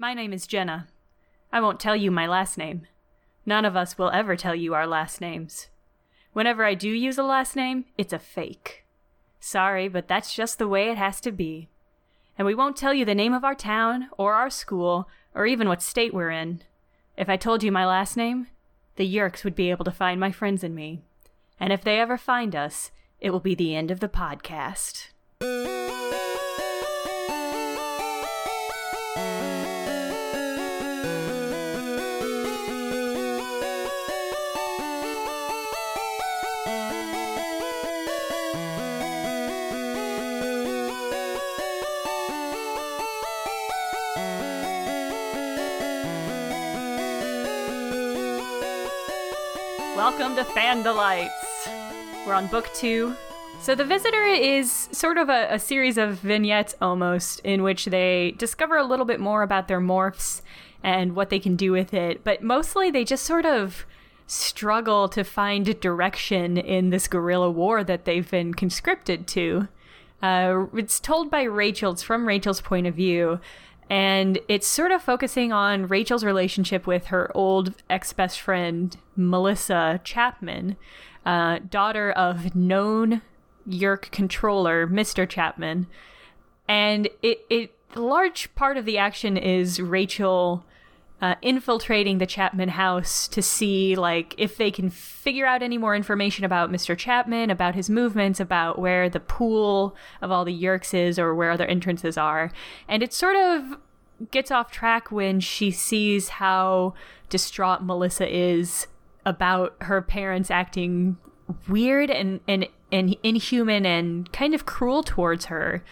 My name is Jenna. I won't tell you my last name. None of us will ever tell you our last names. Whenever I do use a last name, it's a fake. Sorry, but that's just the way it has to be. And we won't tell you the name of our town, or our school, or even what state we're in. If I told you my last name, the Yeerks would be able to find my friends and me. And if they ever find us, it will be the end of the podcast. Welcome to Fan Fandelites. We're on book two. So, The Visitor is sort of a, a, series of vignettes almost in which they discover a little bit more about their morphs and what they can do with it, but mostly they just sort of struggle to find direction in this guerrilla war that they've been conscripted to. Uh, it's told by Rachel, it's from Rachel's point of view, and it's sort of focusing on Rachel's relationship with her old ex best friend, Melissa Chapman, uh, daughter of known Yeerk controller, Mr. Chapman. And it, it, a large part of the action is Rachel uh, infiltrating the Chapman house to see like if they can figure out any more information about Mr. Chapman, about his movements, about where the pool of all the Yeerks is or where other entrances are. And it sort of gets off track when she sees how distraught Melissa is about her parents acting weird and, and, and inhuman and kind of cruel towards her.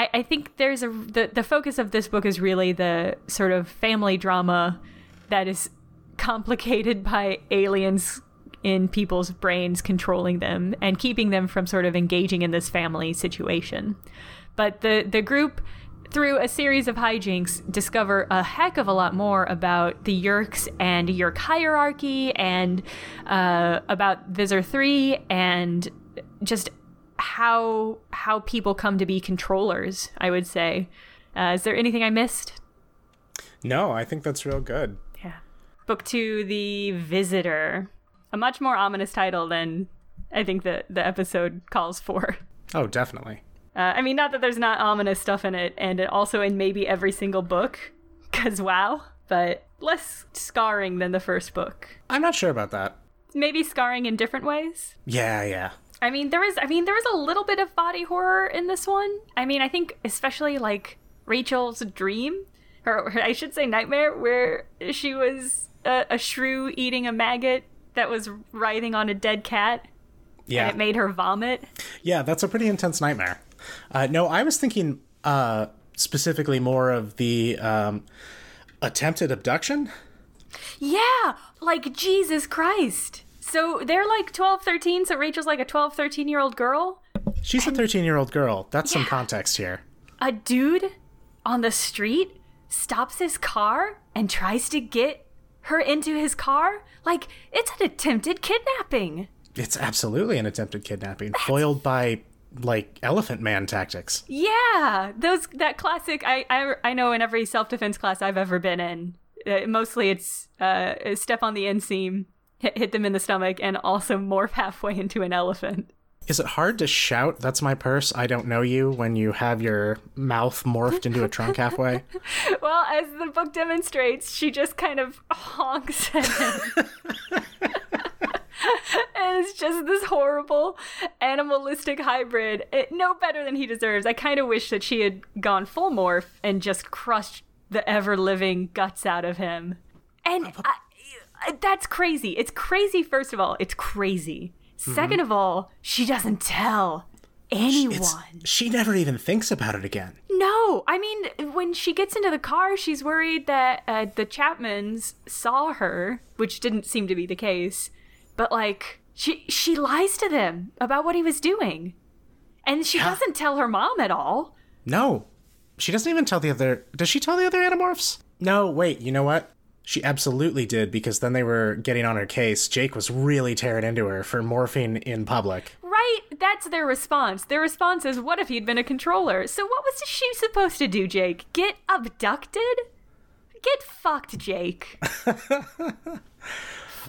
I, I think there's a the, the focus of this book is really the sort of family drama that is complicated by aliens in people's brains controlling them and keeping them from sort of engaging in this family situation. But the the group through a series of hijinks, discover a heck of a lot more about the Yeerks and Yeerk hierarchy and uh, about Visser 3 and just how how people come to be controllers, I would say. Uh, is there anything I missed? No, I think that's real good. Yeah. Book two, The Visitor. A much more ominous title than I think the, the episode calls for. Oh, definitely. Uh, I mean, not that there's not ominous stuff in it, and it also in maybe every single book, because wow, but less scarring than the first book. I'm not sure about that. Maybe scarring in different ways. Yeah, yeah. I mean, there was. I mean, there was a little bit of body horror in this one. I mean, I think especially like Rachel's dream, or, I should say nightmare, where she was a, a shrew eating a maggot that was writhing on a dead cat. Yeah, and it made her vomit. Yeah, that's a pretty intense nightmare. Uh, no, I was thinking uh, specifically more of the um, attempted abduction. Yeah, like Jesus Christ. So they're like 12, 13, so Rachel's like a 12, 13 year old girl. She's and, a 13 year old girl. That's yeah, some context here. A dude on the street stops his car and tries to get her into his car? Like, it's an attempted kidnapping. It's absolutely an attempted kidnapping, That's... foiled by like elephant man tactics. Yeah, those that classic. I I, I know in every self defense class I've ever been in, uh, mostly it's uh, step on the inseam, hit, hit them in the stomach, and also morph halfway into an elephant. Is it hard to shout, that's my purse, I don't know you, when you have your mouth morphed into a trunk halfway? well, as the book demonstrates, she just kind of honks at him. and it's just this horrible animalistic hybrid. It, no better than he deserves. I kind of wish that she had gone full morph and just crushed the ever living guts out of him. And I, I, that's crazy. It's crazy, first of all. It's crazy. 2nd mm-hmm. of all, she doesn't tell anyone. It's, she never even thinks about it again. No, I mean, when she gets into the car, she's worried that uh, the Chapmans saw her, which didn't seem to be the case but like she she lies to them about what he was doing. And she yeah. doesn't tell her mom at all. No. She doesn't even tell the other Does she tell the other animorphs? No, wait, you know what? She absolutely did because then they were getting on her case. Jake was really tearing into her for morphing in public. Right? That's their response. Their response is, what if he'd been a controller? So what was she supposed to do, Jake? Get abducted? Get fucked, Jake.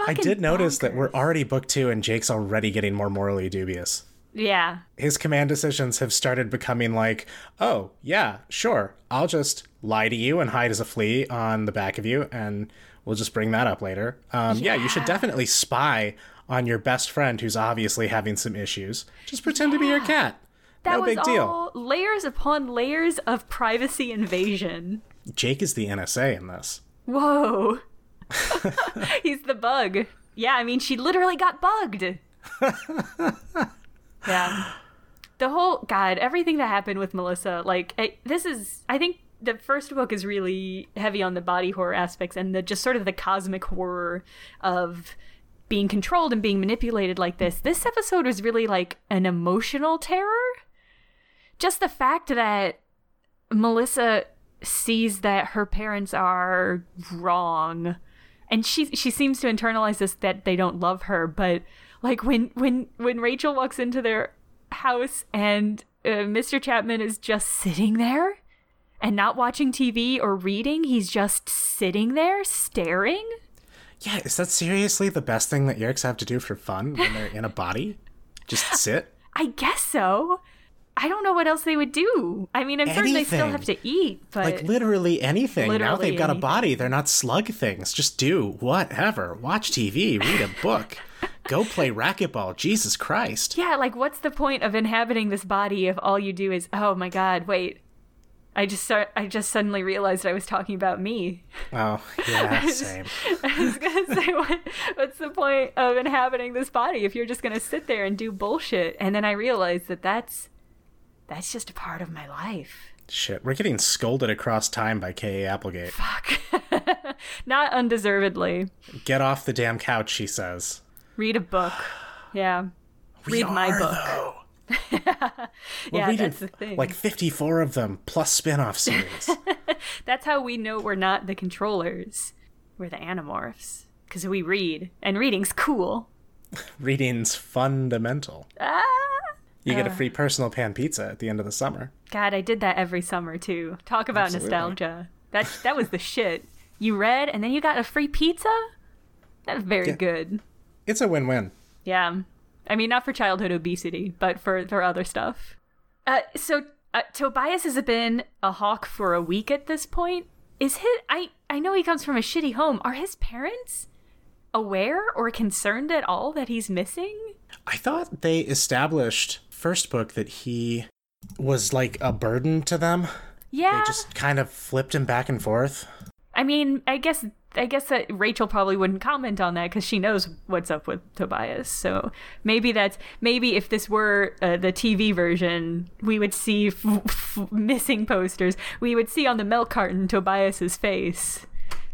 I did notice that we're already book two and Jake's already getting more morally dubious. Yeah. His command decisions have started becoming like, oh, yeah, sure, I'll just lie to you and hide as a flea on the back of you, and we'll just bring that up later. Um, yeah. you should definitely spy on your best friend who's obviously having some issues. Just pretend to be your cat. That no was big deal. all layers upon layers of privacy invasion. Jake is the NSA in this. Whoa. He's the bug. Yeah, I mean, she literally got bugged. yeah. The whole, God, everything that happened with Melissa, like, this is, I think the first book is really heavy on the body horror aspects and the just sort of the cosmic horror of being controlled and being manipulated like this. This episode was really like an emotional terror. Just the fact that Melissa sees that her parents are wrong and she she seems to internalize this that they don't love her but like when when when Rachel walks into their house and uh, Mr. Chapman is just sitting there and not watching TV or reading he's just sitting there staring Yeah, is that seriously the best thing that Yeerks have to do for fun when they're in a body? Just sit? I guess so I don't know what else they would do. I mean, I'm certain they still have to eat, but Like literally anything. Literally now they've got a body. They're not slug things. Just do whatever. Watch TV, read a book, go play racquetball. Jesus Christ. yeah, like what's the point of inhabiting this body if all you do is, oh my god, wait. I just start, I just suddenly realized I was talking about me. Oh, yeah, same. I was gonna say, what, what's the point of inhabiting this body if you're just gonna sit there and do bullshit? And then I realized that that's that's just a part of my life. Shit, we're getting scolded across time by K.A. Applegate. Fuck. Not undeservedly. Get off the damn couch, she says. Read a book. Yeah. We Read my book. Though. We're Yeah, that's the thing. like 54 of them plus spin-off series. That's how we know we're not the controllers. We're the animorphs. Because we read, and reading's cool. Reading's fundamental. Ah! You get a free personal pan pizza at the end of the summer. God, I did that every summer too. Talk about Absolutely. nostalgia. That that was the shit. You read, and then you got a free pizza. That's very Yeah. good. It's a win-win. Yeah. I mean, not for childhood obesity, but for, for other stuff. Uh, so, uh, Tobias has been a hawk for a week at this point. Is his. I, I know he comes from a shitty home. Are his parents aware or concerned at all that he's missing? I thought they established first book that he was like a burden to them. Yeah. They just kind of flipped him back and forth. I mean, I guess I guess that Rachel probably wouldn't comment on that because she knows what's up with Tobias. So maybe that's maybe if this were uh, the TV version, we would see f- f- missing posters. We would see on the milk carton Tobias's face,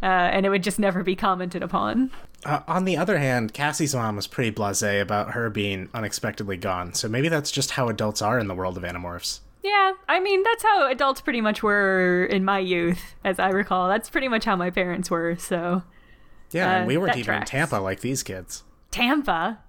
uh, and it would just never be commented upon. Uh, on the other hand, Cassie's mom was pretty blasé about her being unexpectedly gone, so maybe that's just how adults are in the world of Animorphs. Yeah, I mean that's how adults pretty much were in my youth, as I recall. That's pretty much how my parents were. So Yeah, Uh, and we weren't even tracks. in Tampa like these kids. Tampa.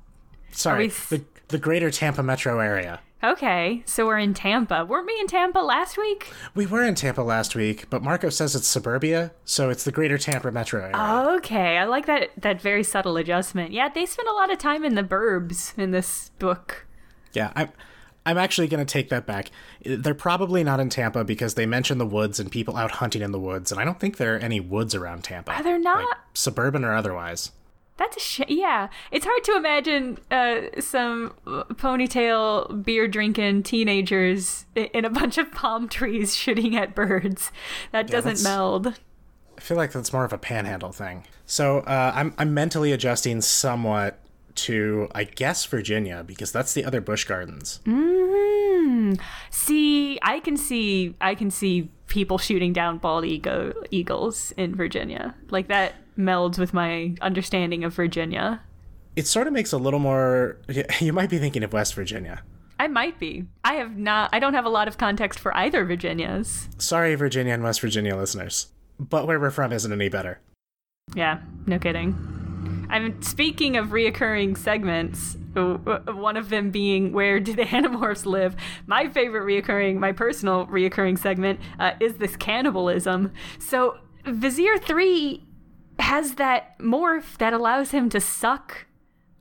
Sorry, the, the greater Tampa metro area. Okay, so we're in Tampa. Weren't we in Tampa last week? We were in Tampa last week, but Marco says it's suburbia, so it's the greater Tampa metro area. Okay, I like that that very subtle adjustment. Yeah, they spend a lot of time in the burbs in this book. Yeah, I'm I'm actually going to take that back. They're probably not in Tampa because they mention the woods and people out hunting in the woods, and I don't think there are any woods around Tampa. Are there not? Like, suburban or otherwise. That's a sh- yeah. It's hard to imagine uh, some uh, ponytail beer drinking teenagers in a bunch of palm trees shooting at birds. That doesn't meld. I feel like that's more of a panhandle thing. So uh, I'm I'm mentally adjusting somewhat to I guess Virginia because that's the other Busch Gardens. Mm. See, I can see I can see people shooting down bald ego- eagles in Virginia. Like that melds with my understanding of Virginia. It sort of makes a little more. You might be thinking of West Virginia. I might be. I have not. I don't have a lot of context for either Virginias. Sorry, Virginia and West Virginia listeners, but where we're from isn't any better. Yeah, no kidding. I'm speaking of reoccurring segments. uh, uh, One of them being where do the Animorphs live? My favorite reoccurring, my personal reoccurring segment uh, is this cannibalism. So Visser 3 has that morph that allows him to suck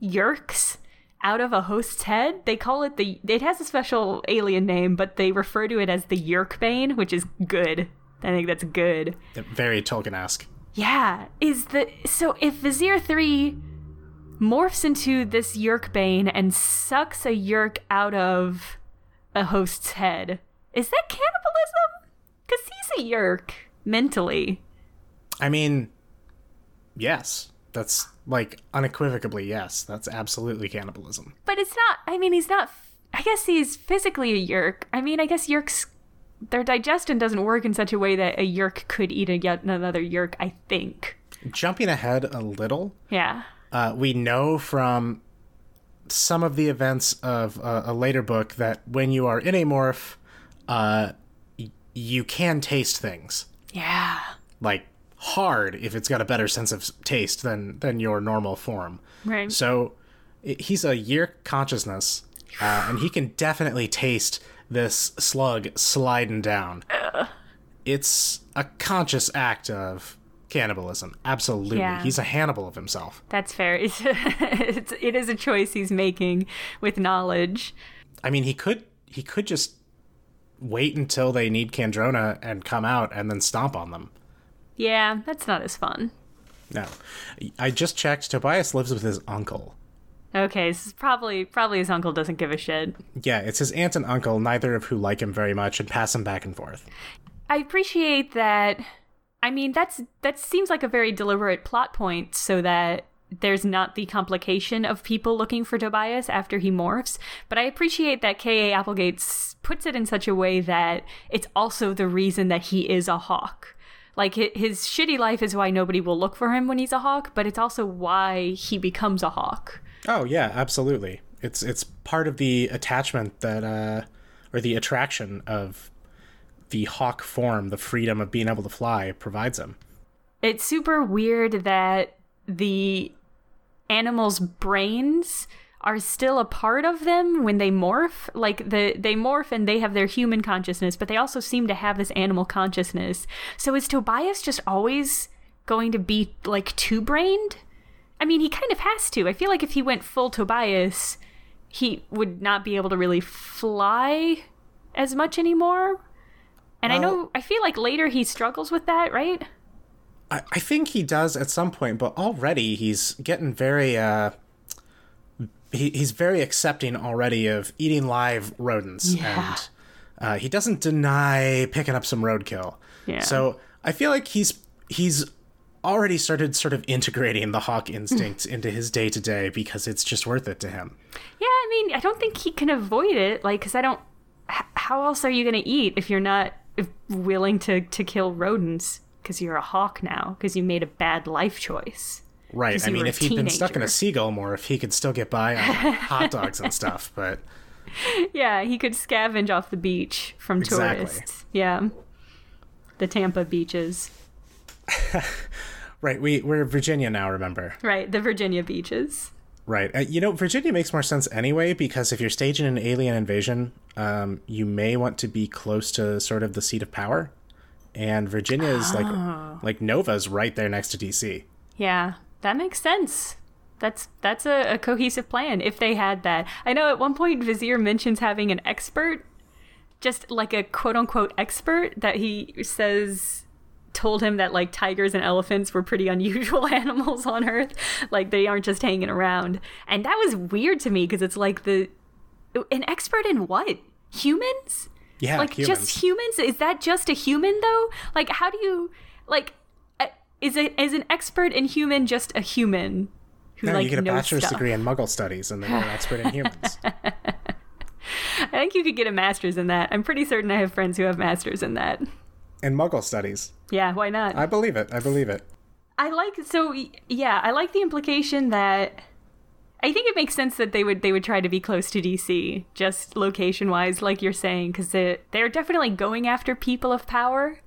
Yeerks out of a host's head. They call it the. It has a special alien name, but they refer to it as the Yeerkbane, which is good. I think that's good. Very Tolkien esque. Yeah, is the so if Visser 3 morphs into this Yeerkbane and sucks a Yeerk out of a host's head, is that cannibalism? Because he's a Yeerk mentally. I mean, yes. That's like unequivocally yes. That's absolutely cannibalism. But it's not, I mean, he's not, I guess he's physically a Yeerk. I mean, I guess Yeerks, their digestion doesn't work in such a way that a Yeerk could eat a yet another Yeerk, I think. Jumping ahead a little, Yeah. uh, we know from some of the events of uh, a later book that when you are in a morph, uh, y- you can taste things Yeah. like hard if it's got a better sense of taste than than your normal form. Right. So i- he's a year consciousness, uh, and he can definitely taste this slug sliding down. It's a conscious act of cannibalism. Absolutely, Yeah. he's a Hannibal of himself. That's fair. It's, it's, it is a choice he's making with knowledge. I mean, he could he could just wait until they need Kandrona and come out and then stomp on them. Yeah, that's not as fun. No, I just checked. Tobias lives with his uncle. Okay, this is probably probably his uncle doesn't give a shit. Yeah, it's his aunt and uncle, neither of who like him very much and pass him back and forth. I appreciate that. I mean, that's that seems like a very deliberate plot point, so that there's not the complication of people looking for Tobias after he morphs. But I appreciate that K.A. Applegate puts it in such a way that it's also the reason that he is a hawk. Like his shitty life is why nobody will look for him when he's a hawk, but it's also why he becomes a hawk. Oh yeah, absolutely. It's it's part of the attachment that uh or the attraction of the hawk form, the freedom of being able to fly provides him. it's super weird that the animals' brains are still a part of them when they morph. Like the they morph and they have their human consciousness, but they also seem to have this animal consciousness. So is Tobias just always going to be like two-brained? I mean, he kind of has to. I feel like if he went full Tobias, he would not be able to really fly as much anymore. And I know I feel like later he struggles with that, right? I, I think he does at some point, but already he's getting very uh he, he's very accepting already of eating live rodents Yeah. and uh, he doesn't deny picking up some roadkill. Yeah. So I feel like he's he's already started sort of integrating the hawk instinct into his day to day because it's just worth it to him. Yeah, I mean, I don't think he can avoid it. Like, because I don't. H- how else are you going to eat if you're not willing to to kill rodents? Because you're a hawk now. Because you made a bad life choice. Right. I mean, if he'd been stuck in a seagull more, if he could still get by on hot dogs and stuff, but Yeah, he could scavenge off the beach from Exactly. tourists. Yeah, the Tampa beaches. right, we we're Virginia now. Remember, Right, the Virginia beaches. right? Uh, you know, Virginia makes more sense anyway because if you're staging an alien invasion, um, you may want to be close to sort of the seat of power, and Virginia is Oh. like like Nova's right there next to DC. Yeah, that makes sense. That's that's a, a cohesive plan if they had that. I know at one point Visser mentions having an expert, just like a quote unquote expert that he says told him that like tigers and elephants were pretty unusual animals on Earth, like they aren't just hanging around. And that was weird to me because it's like the an expert in what? Humans? Yeah, like humans. just humans is that just a human though like how do you like uh, is a is an expert in human just a human who No, like you get a bachelor's stuff? degree in Muggle studies, and then you're an expert in humans. i think you could get a master's in that i'm pretty certain i have friends who have masters in that in Muggle studies, yeah why not I believe it. I believe it. I like so yeah, I like the implication that I think it makes sense that they would they would try to be close to DC, just location wise, like you're saying, because they they're definitely going after people of power.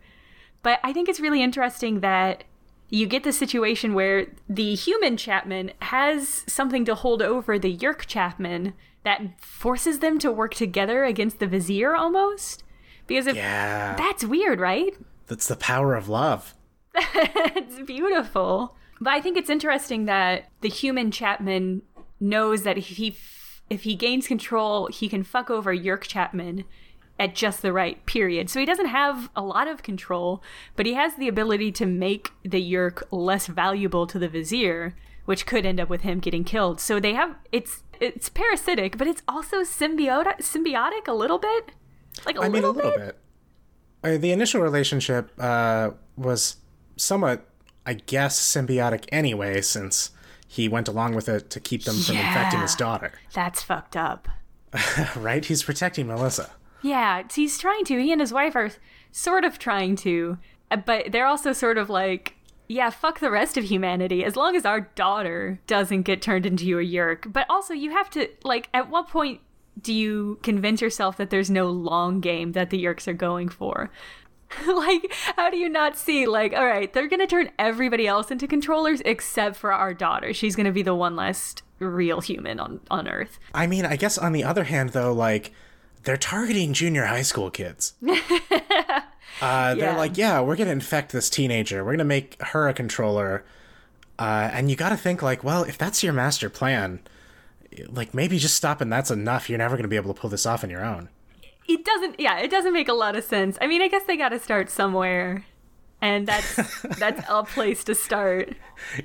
But I think it's really interesting that you get the situation where the human Chapman has something to hold over the Yeerk Chapman that forces them to work together against the Visser almost. Because if Yeah, that's weird, right? that's the power of love. it's beautiful. But I think it's interesting that the human Chapman knows that if he if he gains control, he can fuck over Yeerk Chapman at just the right period. So he doesn't have a lot of control, but he has the ability to make the Yeerk less valuable to the Visser, which could end up with him getting killed. So they have it's it's parasitic, but it's also symbiotic symbiotic a little bit. Like a I mean, a little bit. bit. The initial relationship uh, was somewhat, I guess, symbiotic anyway, since he went along with it to keep them from infecting his daughter. That's fucked up. right? He's protecting Melissa. Yeah, he's trying to. He and his wife are sort of trying to, but they're also sort of like, yeah, fuck the rest of humanity as long as our daughter doesn't get turned into a Yeerk. But also, you have to, like, at what point do you convince yourself that there's no long game that the Yeerks are going for? like, how do you not see, like, all right, they're gonna turn everybody else into controllers except for our daughter. She's gonna be the one last real human on, on Earth. I mean, I guess on the other hand, though, like, they're targeting junior high school kids. uh, they're Yeah. like, yeah, we're going to infect this teenager. We're going to make her a controller. Uh, and you got to think, like, well, if that's your master plan, like, maybe just stopping that's enough. You're never going to be able to pull this off on your own. it doesn't yeah it doesn't make a lot of sense i mean i guess they got to start somewhere and that's that's a place to start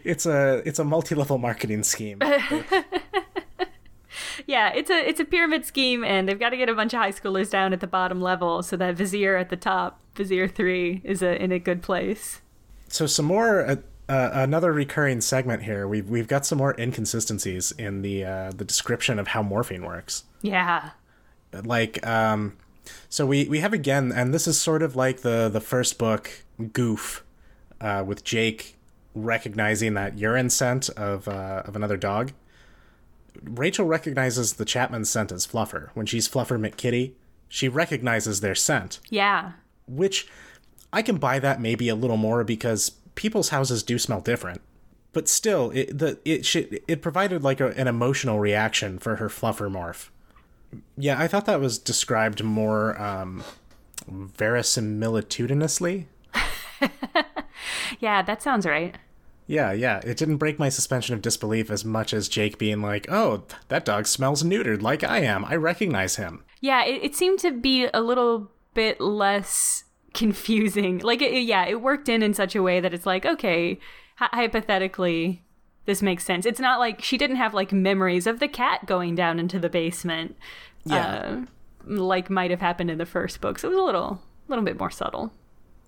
It's a it's a multi-level marketing scheme. yeah it's a it's a pyramid scheme and they've got to get a bunch of high schoolers down at the bottom level so that Visser at the top Visser 3 is a, in a good place so some more uh, uh, another recurring segment here. We've we've got some more inconsistencies in the uh, the description of how morphing works. yeah. Like um so we we have again and this is sort of like the the first book goof uh with jake recognizing that urine scent of uh of another dog. Rachel recognizes the chapman scent as fluffer. When she's fluffer mckitty she recognizes their scent. Yeah. Which i can buy that maybe a little more because people's houses do smell different but still it the it should it provided like a, an emotional reaction for her fluffer morph yeah, I thought that was described more um, verisimilitudinously. yeah that sounds right Yeah, yeah. It didn't break my suspension of disbelief as much as Jake being like, oh, that dog smells neutered like I am. I recognize him. Yeah, it, it seemed to be a little bit less confusing. Like, it, yeah, it worked in in such a way that it's like, okay, hy- hypothetically, this makes sense. It's not like she didn't have like memories of the cat going down into the basement, Yeah. uh, like might have happened in the first book. So it was a little, a little bit more subtle.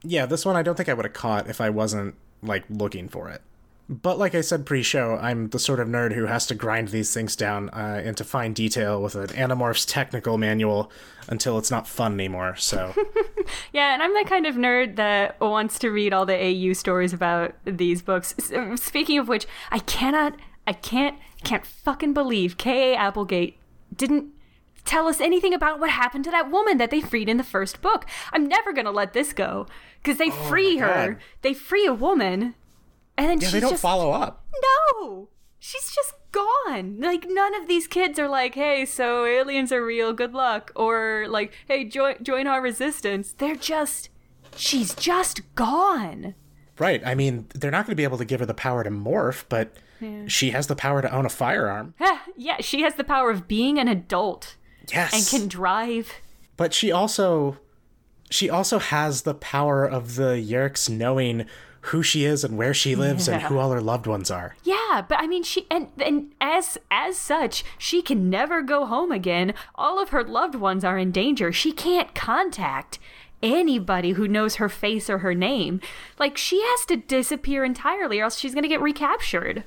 Yeah, this one I don't think I would have caught if I wasn't, like, looking for it. But like I said pre show, I'm the sort of nerd who has to grind these things down uh, into fine detail with an Animorphs technical manual until it's not fun anymore. So, Yeah, and I'm the kind of nerd that wants to read all the AU stories about these books. S- uh, Speaking of which, I cannot, I can't, can't fucking believe K.A. Applegate didn't tell us anything about what happened to that woman that they freed in the first book. I'm never gonna let this go because they free her, God. they free a woman, and then yeah, they don't just follow up. no. She's just gone. Like none of these kids are like, "Hey, so aliens are real. Good luck." Or like, "Hey, join join our resistance." They're just she's just gone. Right. I mean, they're not going to be able to give her the power to morph, but she has the power to own a firearm. Yeah, she has the power of being an adult Yes. and can drive. But she also she also has the power of the Yeerks knowing who she is and where she lives and who all her loved ones are. Yeah, but I mean she and and as as such, she can never go home again. All of her loved ones are in danger. She can't contact anybody who knows her face or her name. Like she has to disappear entirely or else she's going to get recaptured.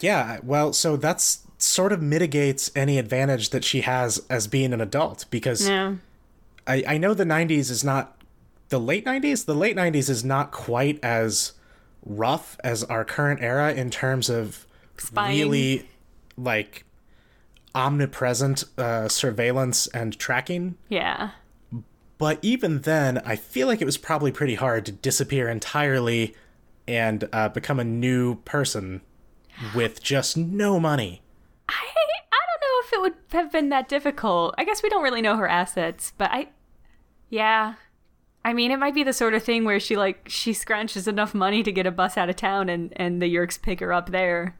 Yeah, well, so that's sort of mitigates any advantage that she has as being an adult because Yeah. I, I know the 90s is not the late 90s the late 90s is not quite as rough as our current era in terms of Spying. really like omnipresent uh, surveillance and tracking Yeah. but even then i feel like it was probably pretty hard to disappear entirely and uh, become a new person with just no money I I don't know if it would have been that difficult. I guess we don't really know her assets, but I yeah. I mean, it might be the sort of thing where she like she scrunches enough money to get a bus out of town, and and the Yeerks pick her up there.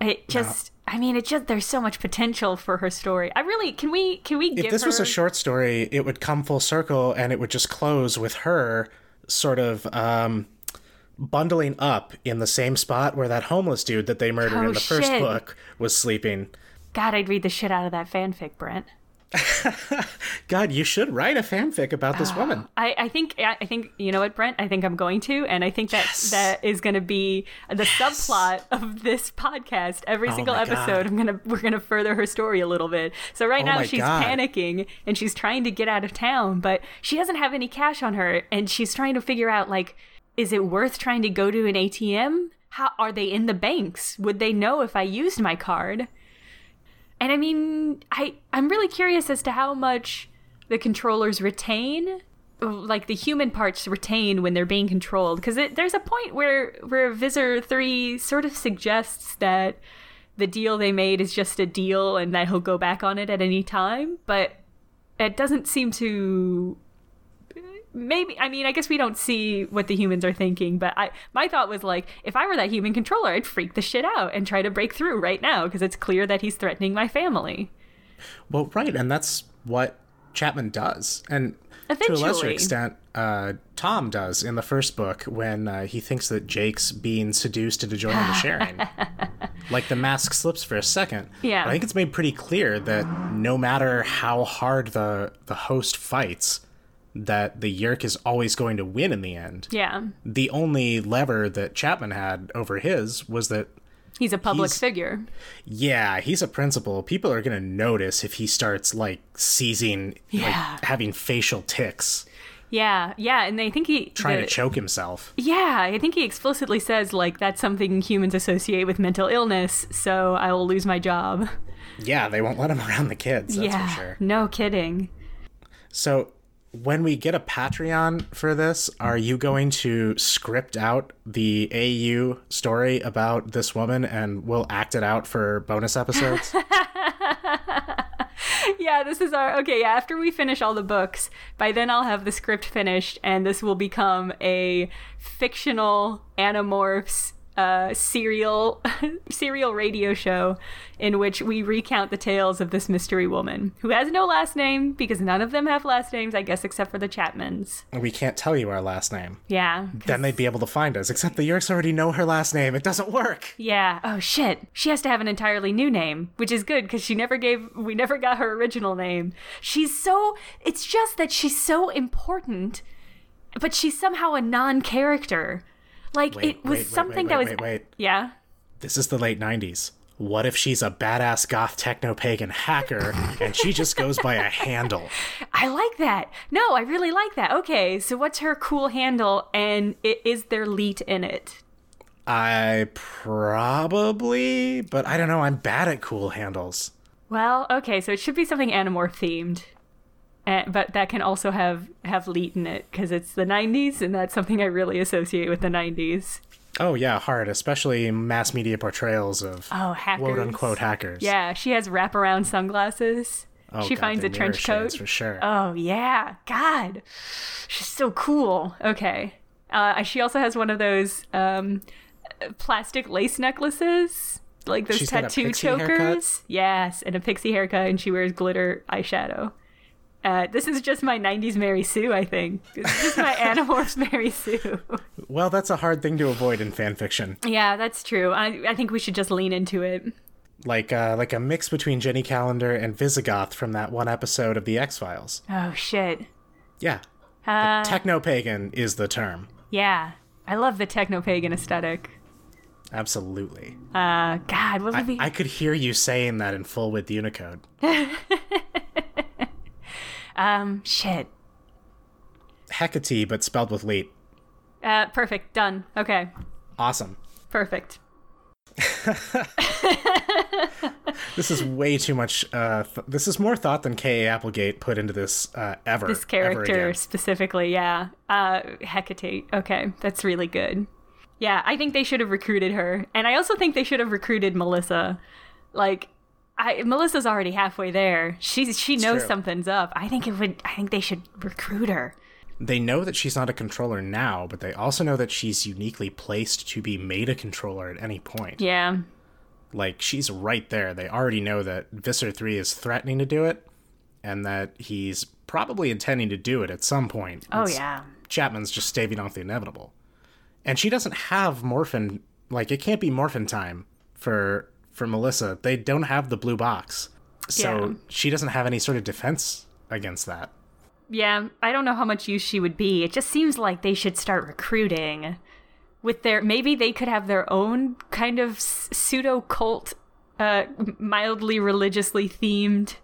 It just, I mean, it just there's so much potential for her story. I really can we can we If this was a short story, it would come full circle and it would just close with her sort of um, bundling up in the same spot where that homeless dude that they murdered Oh, in the first book was sleeping. God, I'd read the shit out of that fanfic, Brent. God, you should write a fanfic about this ah, woman. I, I think I think you know what, Brent. I think I'm going to, and I think that Yes. that is going to be the subplot of this podcast. Every oh single Oh my episode, God. I'm gonna we're gonna further her story a little bit. So right Oh now she's God. panicking and she's trying to get out of town, but she doesn't have any cash on her, and she's trying to figure out like, is it worth trying to go to an ATM? How are they in the banks? Would they know if I used my card? And I mean, I I'm really curious as to how much the controllers retain, like the human parts retain when they're being controlled. Because there's a point where where Visser Three sort of suggests that the deal they made is just a deal and that he'll go back on it at any time, but it doesn't seem to. Maybe I mean I guess we don't see what the humans are thinking, but I my thought was like if I were that human controller, I'd freak the shit out and try to break through right now because it's clear that he's threatening my family. Well, right, and that's what Chapman does, and to a lesser extent, uh, Tom does in the first book when uh, he thinks that Jake's being seduced into joining the sharing. like the mask slips for a second. Yeah. But I think it's made pretty clear that no matter how hard the the host fights, that the Yeerk is always going to win in the end. Yeah, The only lever that Chapman had over his was that he's a public He's- figure. yeah, he's a principal. People are going to notice if he starts like seizing, Yeah. like having facial ticks, Yeah, yeah, and I think he trying the- to choke himself. Yeah, I think he explicitly says like that's something humans associate with mental illness, so I will lose my job. Yeah, they won't let him around the kids, that's yeah, for sure. no kidding. So, when we get a Patreon for this, are you going to script out the AU story about this woman and we'll act it out for bonus episodes? yeah, this is our okay. Yeah, after we finish all the books, by then I'll have the script finished, and this will become a fictional Animorphs uh, serial serial radio show in which we recount the tales of this mystery woman who has no last name because none of them have last names, I guess, except for the Chapmans. we can't tell you our last name. Yeah. Then they'd be able to find us, except the Yeerks already know her last name. It doesn't work. Yeah. Oh shit. She has to have an entirely new name, which is good because she never gave. We never got her original name. She's so. It's just that she's so important, but she's somehow a non-character. Like Wait, it was wait, something wait, that was. wait, wait. Yeah. This is the late 90s. What if she's a badass goth techno pagan hacker and she just goes by a handle? I like that. No, I really like that. Okay, so what's her cool handle, and it, is there leet in it? I probably, but I don't know. I'm bad at cool handles. Well, okay, so it should be something Animorph themed. Uh, but that can also have have leet in it because it's the 90s and that's something I really associate with the 90s. Oh, yeah, hard, especially mass media portrayals of Oh, hackers. quote unquote hackers. Yeah, she has wraparound sunglasses. Oh, she God, finds a trench coat. For sure. Oh yeah, God, she's so cool. Okay, uh, she also has one of those um, plastic lace necklaces, like those She's tattoo chokers. haircut? Yes, and a pixie haircut, and she wears glitter eyeshadow. Uh, this is just my '90s Mary Sue, I think. This is my Animorphs Mary Sue. Well, that's a hard thing to avoid in fan fiction. yeah, that's true. I, I think we should just lean into it. Like, uh, like a mix between Jenny Calendar and Visigoth from that one episode of The X Files. Oh shit. Yeah, Uh, techno pagan is the term. yeah, I love the techno pagan aesthetic. Absolutely. Uh, God, what would be? I could hear you saying that in full width Unicode. um, shit. Hecate, but spelled with leet. Uh, perfect. Done. Okay. Awesome. Perfect. This is way too much. Uh, th- this is more thought than K.A. Applegate put into this uh, ever. This ever character again. specifically, yeah. Uh, Hecate. Okay, that's really good. Yeah, I think they should have recruited her, and I also think they should have recruited Melissa. Like, I Melissa's already halfway there. She's she knows true. something's up. I think it would. I think they should recruit her. they know that she's not a controller now, but they also know that she's uniquely placed to be made a controller at any point. Yeah. Like she's right there. They already know that Visser 3 is threatening to do it and that he's probably intending to do it at some point. Oh, It's- yeah. Chapman's just staving off the inevitable. And she doesn't have morphin like it can't be morphin time for for Melissa. They don't have the blue box. So Yeah. she doesn't have any sort of defense against that. Yeah, I don't know how much use she would be. It just seems like they should start recruiting with their maybe they could have their own kind of pseudo cult uh mildly religiously themed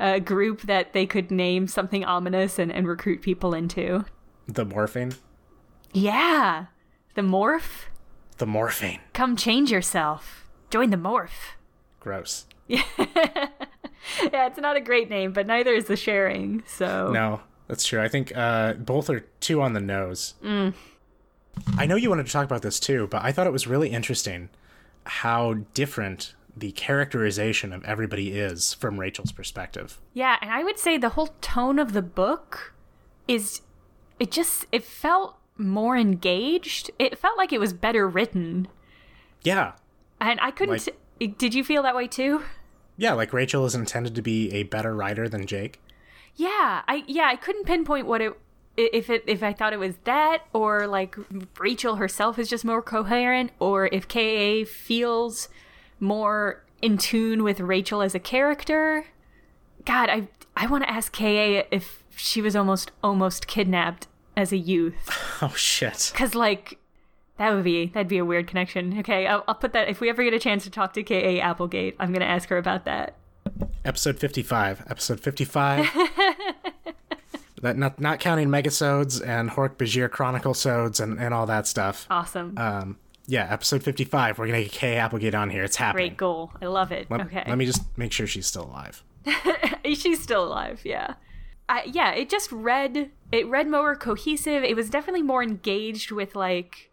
uh group that they could name something ominous and, and recruit people into. The morphine, Yeah. The morph? the morphine. Come change yourself. Join the morph. Gross. Yeah, yeah, it's not a great name, but neither is the sharing. So No, that's true. I think uh, both are two on the nose. Mm. I know you wanted to talk about this too, but I thought it was really interesting how different the characterization of everybody is from Rachel's perspective. Yeah, and I would say the whole tone of the book is it just it felt more engaged. It felt like it was better written. Yeah. And I couldn't Did you feel that way too? Yeah, like Rachel is intended to be a better writer than Jake. Yeah, I yeah, I couldn't pinpoint what it if it if I thought it was that or like Rachel herself is just more coherent or if KA feels more in tune with Rachel as a character. God, I I want to ask KA if she was almost almost kidnapped as a youth Oh shit. cuz like that would be that'd be a weird connection. Okay, I'll, I'll put that if we ever get a chance to talk to KA Applegate, I'm going to ask her about that. Episode 55. Episode 55. that not not counting megasodes and Hork Bajir Chronicle sodes and, and all that stuff. Awesome. Um yeah, episode 55. We're going to get Kay Applegate on here. It's happening. Great goal. I love it. Let, okay. let me just make sure she's still alive. She's still alive, yeah. I, yeah, it just read it read more cohesive. It was definitely more engaged with like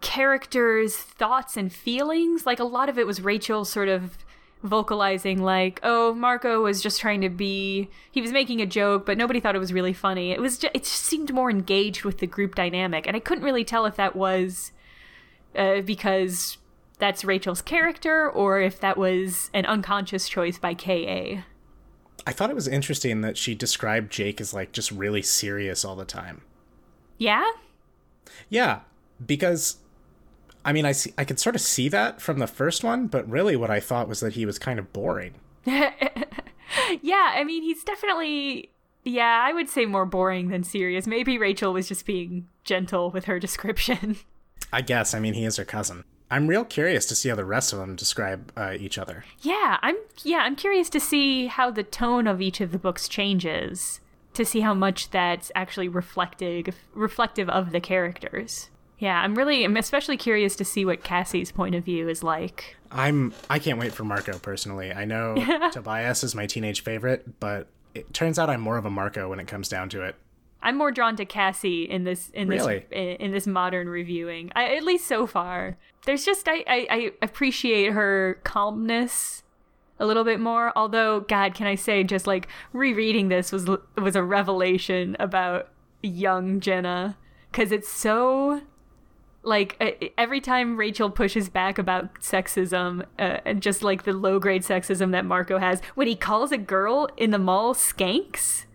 characters' thoughts and feelings. Like a lot of it was Rachel sort of vocalizing like, "Oh, Marco was just trying to be he was making a joke, but nobody thought it was really funny." It was just, it just seemed more engaged with the group dynamic, and I couldn't really tell if that was uh, because that's Rachel's character or if that was an unconscious choice by KA. I thought it was interesting that she described Jake as like just really serious all the time. Yeah? Yeah, because I mean, I see, I could sort of see that from the first one, but really what I thought was that he was kind of boring. yeah, I mean, he's definitely. Yeah, I would say more boring than serious. Maybe Rachel was just being gentle with her description. I guess. I mean, he is her cousin. I'm real curious to see how the rest of them describe uh, each other. yeah, I'm. Yeah, I'm curious to see how the tone of each of the books changes. To see how much that's actually reflective reflective of the characters. Yeah, I'm really. I'm especially curious to see what Cassie's point of view is like. I'm. I can't wait for Marco personally. I know Tobias is my teenage favorite, but it turns out I'm more of a Marco when it comes down to it. I'm more drawn to Cassie in this in Really? this in, this modern reviewing. I, at least so far. There's just I, I I appreciate her calmness a little bit more. Although, God, can I say, just like rereading this was was a revelation about young Jenna because it's so like uh, every time Rachel pushes back about sexism uh, and just like the low grade sexism that Marco has when he calls a girl in the mall skanks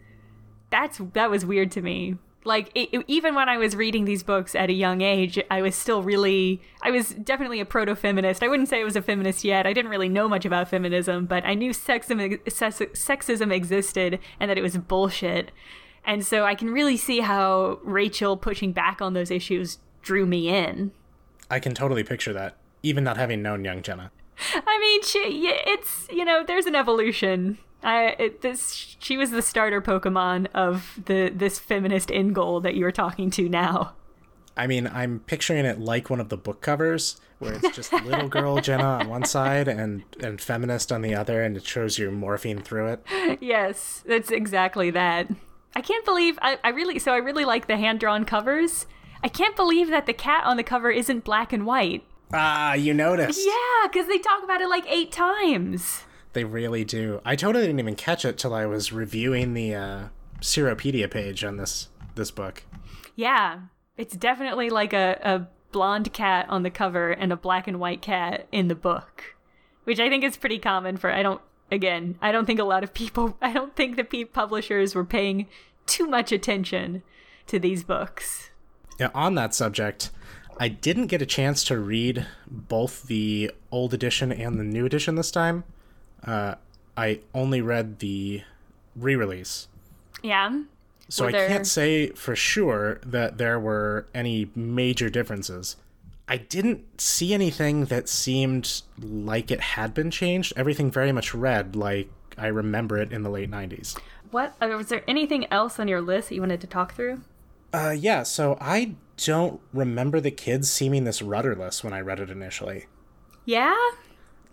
that's that was weird to me. Like it, it- even when i was reading these books at a young age i was still really i was definitely a proto-feminist. I wouldn't say i was a feminist yet. I didn't really know much about feminism but i knew sexism, sexism existed and that it was bullshit. And so i can really see how rachel pushing back on those issues drew me in I can totally picture that, even not having known young Jenna. I mean, she, it's, you know, there's an evolution. I it, this she was the starter Pokemon of the this feminist end goal that you were talking to now. I mean, I'm picturing it like one of the book covers, where it's just little girl Jenna on one side and and feminist on the other, and it shows you morphine through it. yes, that's exactly that. I can't believe I, I really so I really like the hand drawn covers. I can't believe that the cat on the cover isn't black and white. Ah, you noticed? Yeah, because they talk about it like eight times. They really do. I totally didn't even catch it till I was reviewing the uh, Seropedia page on this this book. Yeah, it's definitely like a, a blonde cat on the cover and a black and white cat in the book, which I think is pretty common for. I don't. Again, I don't think a lot of people. I don't think the publishers were paying too much attention to these books. Yeah, on that subject, I didn't get a chance to read both the old edition and the new edition this time. Uh, I only read the re-release. Yeah. So I can't say for sure that there were any major differences. I didn't see anything that seemed like it had been changed. Everything very much read like I remember it in the late 90s. What uh, was there anything else on your list that you wanted to talk through? Uh, yeah, so I don't remember the kids seeming this rudderless when I read it initially. Yeah.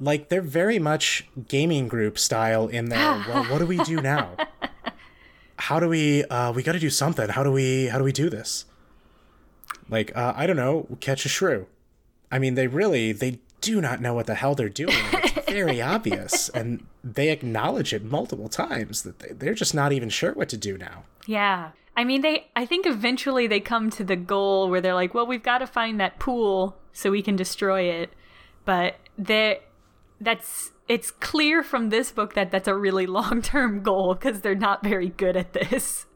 Like, they're very much gaming group style in there. well, what do we do now? How do we, uh, we gotta do something. How do we, how do we do this? Like, uh, I don't know, catch a shrew. I mean, they really, they do not know what the hell they're doing. It's very obvious. And they acknowledge it multiple times that they, they're just not even sure what to do now. Yeah. I mean, they. I think eventually they come to the goal where they're like, "Well, we've got to find that pool so we can destroy it." But they, that's. It's clear from this book that that's a really long-term goal because they're not very good at this.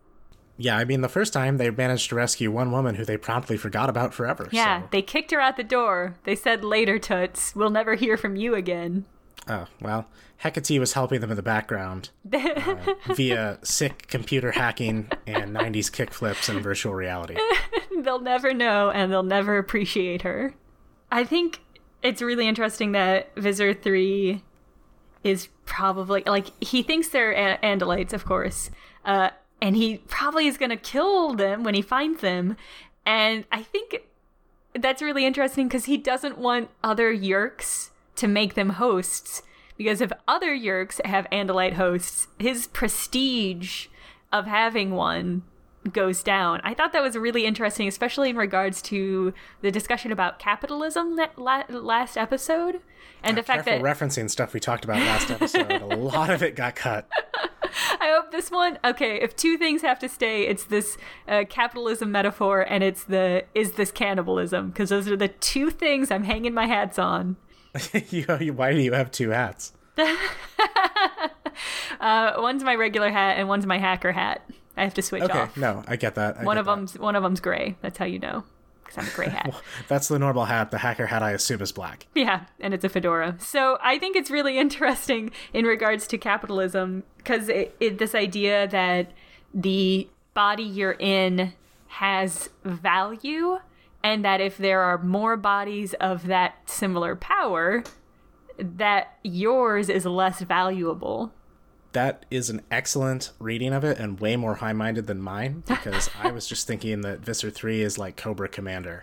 Yeah, I mean, the first time they managed to rescue one woman who they promptly forgot about forever. Yeah, so- they kicked her out the door. They said, "Later, Toots. We'll never hear from you again." Oh, well, Hecate was helping them in the background uh, via sick computer hacking and 90s kickflips and virtual reality. they'll never know and they'll never appreciate her. I think it's really interesting that Visser 3 is probably like he thinks they're a- Andalites, of course. Uh and he probably is going to kill them when he finds them. And I think that's really interesting because he doesn't want other Yeerks to make them hosts. Because if other Yeerks have Andalite hosts, his prestige of having one goes down. I thought that was really interesting, especially in regards to the discussion about capitalism that la- last episode, and the fact that referencing stuff we talked about last episode. A lot of it got cut. I hope this one. Okay, if two things have to stay, it's this uh, capitalism metaphor, and it's the is this cannibalism because those are the two things I'm hanging my hats on. you, you- why do you have two hats? Uh, one's my regular hat, and one's my hacker hat. I have to switch Okay, off. no, I get that. I one get of that. them's one of them's gray. That's how you know, because I'm a gray hat. That's the normal hat. The hacker hat, I assume, is black. Yeah, and it's a fedora. So I think it's really interesting in regards to capitalism because it, it, this idea that the body you're in has value, and that if there are more bodies of that similar power, that yours is less valuable. That is an excellent reading of it and way more high minded than mine because I was just thinking that Visser 3 is like Cobra Commander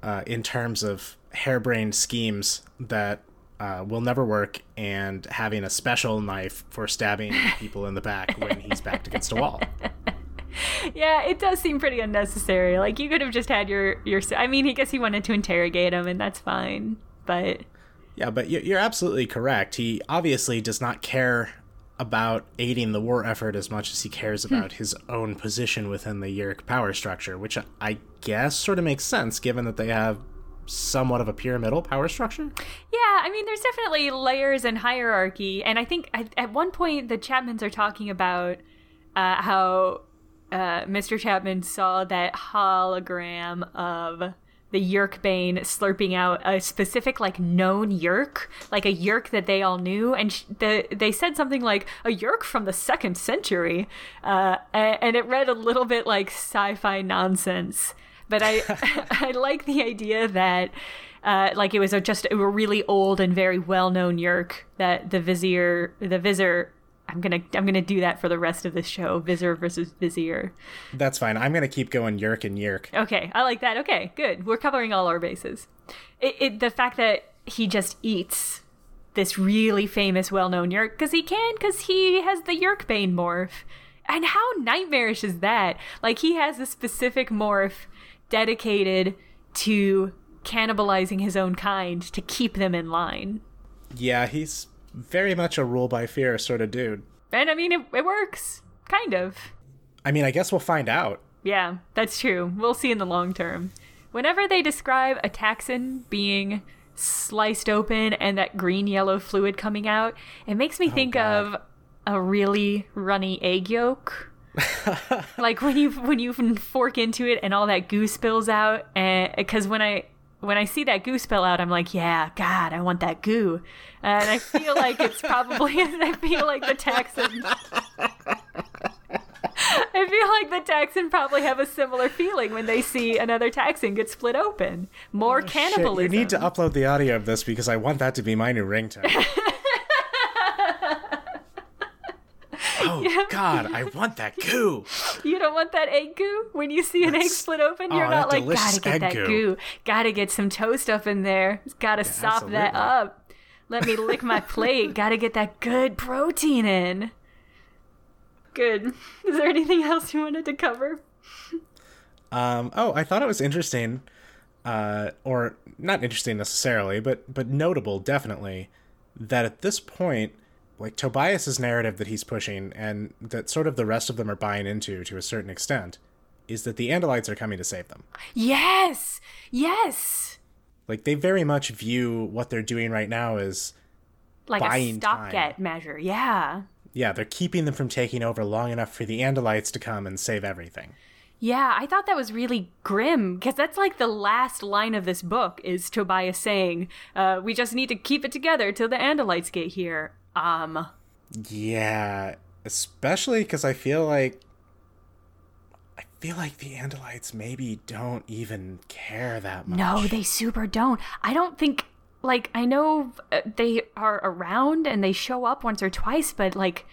uh, in terms of harebrained schemes that uh, will never work and having a special knife for stabbing people in the back when he's backed against a wall. Yeah, it does seem pretty unnecessary. Like you could have just had your your. I mean, I guess he wanted to interrogate him, and that's fine. But Yeah, but you're absolutely correct. He obviously does not care about aiding the war effort as much as he cares about his own position within the Yeerk power structure, which I guess sort of makes sense given that they have somewhat of a pyramidal power structure. Yeah, I mean, there's definitely layers and hierarchy, and I think at, at one point the Chapmans are talking about uh, how uh, Mr. Chapman saw that hologram of the Yeerk Bane slurping out a specific like known Yeerk, like a Yeerk that they all knew, and sh- the, they said something like a Yeerk from the second century, uh, and it read a little bit like sci-fi nonsense. But I I like the idea that uh, like it was a, just a really old and very well known Yeerk that the Vizier the Vizier I'm gonna I'm gonna do that for the rest of this show Vizier versus Vizier. That's fine. I'm going to keep going Yerk and Yerk. Okay, I like that. Okay, good. We're covering all our bases. It, it the fact that he just eats this really famous, well-known Yeerk because he can, because he has the Yeerkbane morph. And how nightmarish is that? Like he has a specific morph dedicated to cannibalizing his own kind to keep them in line. Yeah, he's very much a rule by fear sort of dude. And I mean, it, it works, kind of. I mean, I guess we'll find out Yeah, that's true. We'll see in the long term. Whenever they describe a Taxxon being sliced open and that green yellow fluid coming out, it makes me oh, think God. of a really runny egg yolk. like when you when you fork into it and all that goo spills out and because when I when I see that goo spill out, I'm like, yeah, God, I want that goo, and I feel like it's probably I feel like the Taxxon. I feel like the Taxxon probably have a similar feeling when they see another Taxxon get split open. More oh, Shit, cannibalism. you need to upload the audio of this because I want that to be my new ringtone. oh God, I want that goo. You don't want that egg goo when you see an egg split open. You're oh, not like, gotta get that goo." goo. Gotta get some toast up in there. Gotta sop that up. Let me lick my plate. Gotta get that good protein in. Good. Is there anything else you wanted to cover? Um, oh, I thought it was interesting, uh, or not interesting necessarily, but but notable definitely, that at this point, like Tobias's narrative that he's pushing, and that sort of the rest of them are buying into to a certain extent, is that the Andalites are coming to save them. Yes. Yes. Like they very much view what they're doing right now as Like a stopgap measure. Yeah. yeah, they're keeping them from taking over long enough for the Andalites to come and save everything. Yeah, I thought that was really grim because that's like the last line of this book is Tobias saying, uh, "We just need to keep it together till the Andalites get here." Um, Yeah, especially because I feel like I feel like the Andalites maybe don't even care that much. no, they super don't. I don't think like I know uh, they are around and they show up once or twice, but like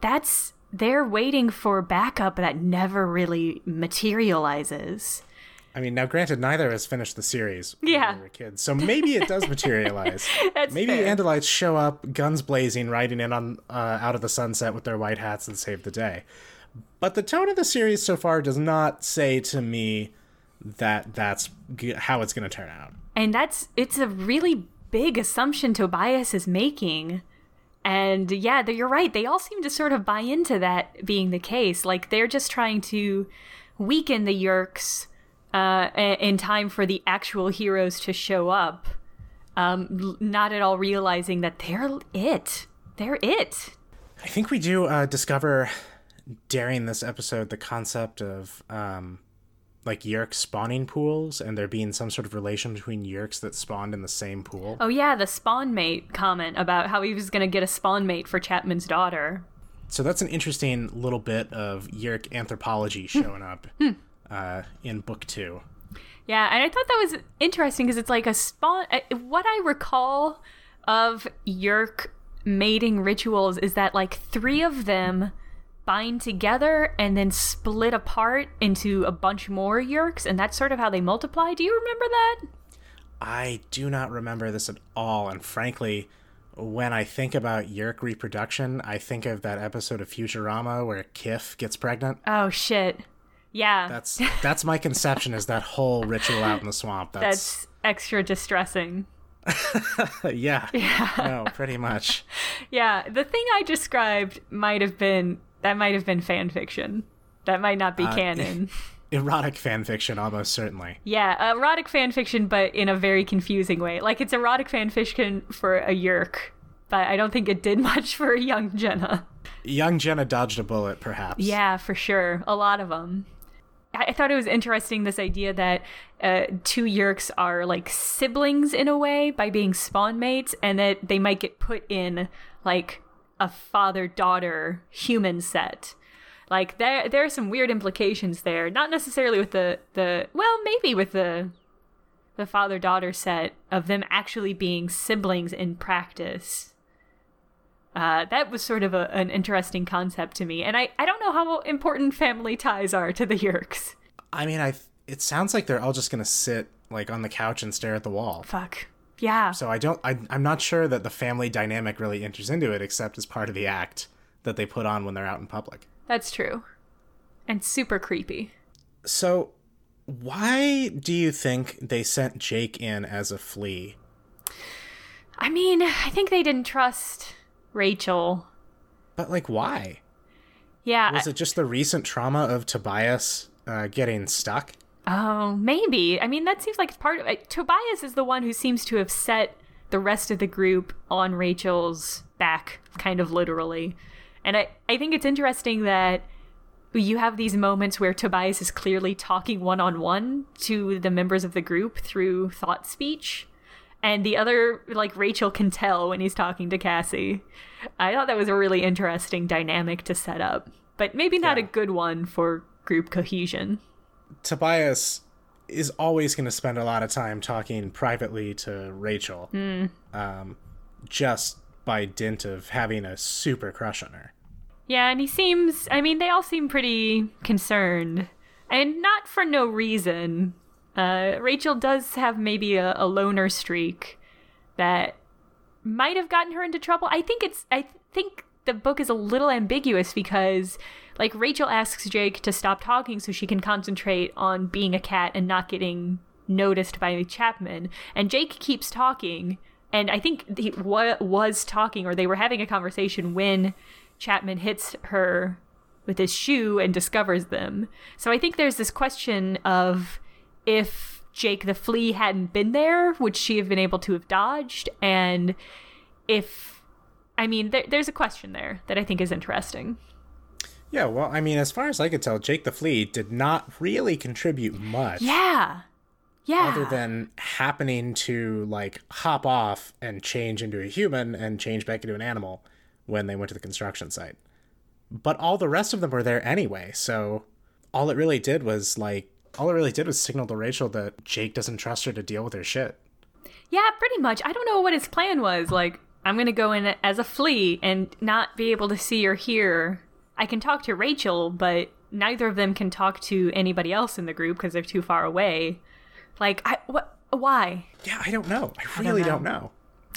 that's they're waiting for backup that never really materializes. I mean, now granted, neither has finished the series. when Yeah. we were kids, so maybe it does materialize. Maybe fair. Andalites show up, guns blazing, riding in on uh, out of the sunset with their white hats and save the day. But the tone of the series so far does not say to me that that's g- how it's going to turn out. And that's it's a really big assumption Tobias is making. And yeah, you're right. They all seem to sort of buy into that being the case. Like they're just trying to weaken the Yeerks uh, in time for the actual heroes to show up. Um, not at all realizing that they're it. They're it. I think we do uh, discover during this episode the concept of um, like Yeerk spawning pools and there being some sort of relation between Yeerks that spawned in the same pool. Oh yeah, the spawn mate comment about how he was gonna get a spawn mate for Chapman's daughter. So that's an interesting little bit of Yeerk anthropology showing up uh, in book two. Yeah, and I thought that was interesting because it's like a spawn. uh, What I recall of Yeerk mating rituals is that like three of them bind together and then split apart into a bunch more Yeerks, and that's sort of how they multiply. Do you remember that? I do not remember this at all, and frankly, when I think about Yeerk reproduction, I think of that episode of Futurama where Kif gets pregnant. Oh shit! Yeah, That's that's my conception is that whole ritual out in the swamp. That's, that's extra distressing. yeah. No, pretty much. Yeah, the thing I described might have been that might have been fan fiction. That might not be uh, canon. Erotic fan fiction, almost certainly. Yeah, erotic fan fiction, but in a very confusing way. Like it's erotic fan fiction for a Yeerk, but I don't think it did much for young Jenna. Young Jenna dodged a bullet, perhaps. Yeah, for sure, a lot of them. I, thought it was interesting this idea that uh, two Yeerks are like siblings in a way by being spawn mates, and that they might get put in like a father-daughter human set. Like there, there are some weird implications there. Not necessarily with the the well, maybe with the the father-daughter set of them actually being siblings in practice. Uh, that was sort of a, an interesting concept to me, and I, I don't know how important family ties are to the Yeerks. I mean, I. It sounds like they're all just gonna sit like on the couch and stare at the wall. Fuck. Yeah. So I don't. I, I'm not sure that the family dynamic really enters into it, except as part of the act that they put on when they're out in public. That's true. And super creepy. So, why do you think they sent Jake in as a flea? I mean, I think they didn't trust Rachel. But like, why? Yeah. Was it just the recent trauma of Tobias uh, getting stuck. Oh, maybe. I mean, that seems like it's part of it. Tobias is the one who seems to have set the rest of the group on Rachel's back, kind of literally. And I, I think it's interesting that you have these moments where Tobias is clearly talking one on one to the members of the group through thought speech. And the other, like Rachel, can tell when he's talking to Cassie. I thought that was a really interesting dynamic to set up, but maybe not Yeah. a good one for group cohesion. Tobias is always going to spend a lot of time talking privately to Rachel, um, just by dint of having a super crush on her. Yeah, and he seems, I mean, they all seem pretty concerned. And not for no reason. Uh, Rachel does have maybe a, a loner streak that might have gotten her into trouble. I think it's, I think the book is a little ambiguous because, like, Rachel asks Jake to stop talking so she can concentrate on being a cat and not getting noticed by Chapman. And Jake keeps talking. And I think he wa- was talking, or they were having a conversation when Chapman hits her with his shoe and discovers them. So I think there's this question of if Jake the flea hadn't been there, would she have been able to have dodged? And if, I mean, there, there's a question there that I think is interesting. Yeah, well, I mean, as far as I could tell, Jake the Flea did not really contribute much. Yeah. Yeah. Other than happening to like hop off and change into a human and change back into an animal when they went to the construction site. But all the rest of them were there anyway, so all it really did was like all it really did was signal to Rachel that Jake doesn't trust her to deal with her shit. Yeah, pretty much. I don't know what his plan was. Like, I'm going to go in as a flea and not be able to see or hear. I can talk to Rachel, but neither of them can talk to anybody else in the group because they're too far away. Like, I what? Why? Yeah, I don't know. I really know. don't know.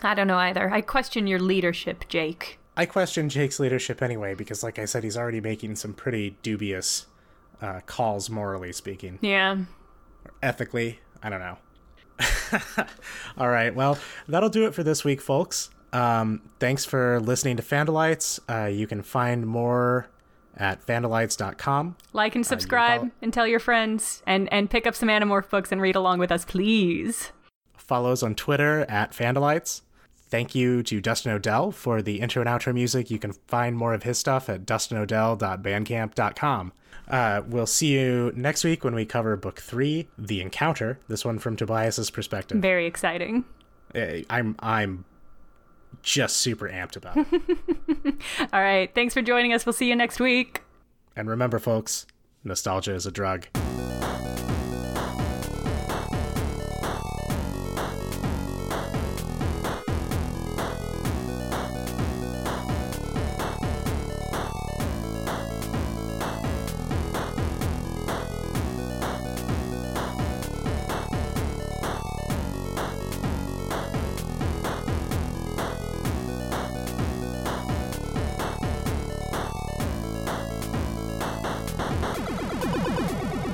I don't know either. I question your leadership, Jake. I question Jake's leadership anyway because, like I said, he's already making some pretty dubious uh, calls, morally speaking. Yeah. ethically. I don't know. All right. Well, that'll do it for this week, folks. Um, thanks for listening to Fandalites. Uh, you can find more at fandalites.com. Like and subscribe follow- and tell your friends and and pick up some Animorph books and read along with us, please. Follow us on Twitter at Fandalites. Thank you to Dustin Odell for the intro and outro music. You can find more of his stuff at dustinodell.bandcamp.com. Uh, we'll see you next week when we cover book three, The Encounter. This one from Tobias's perspective. Very exciting. Eh, I'm I'm just super amped about it. All right. Thanks for joining us. We'll see you next week. and remember, folks, nostalgia is a drug.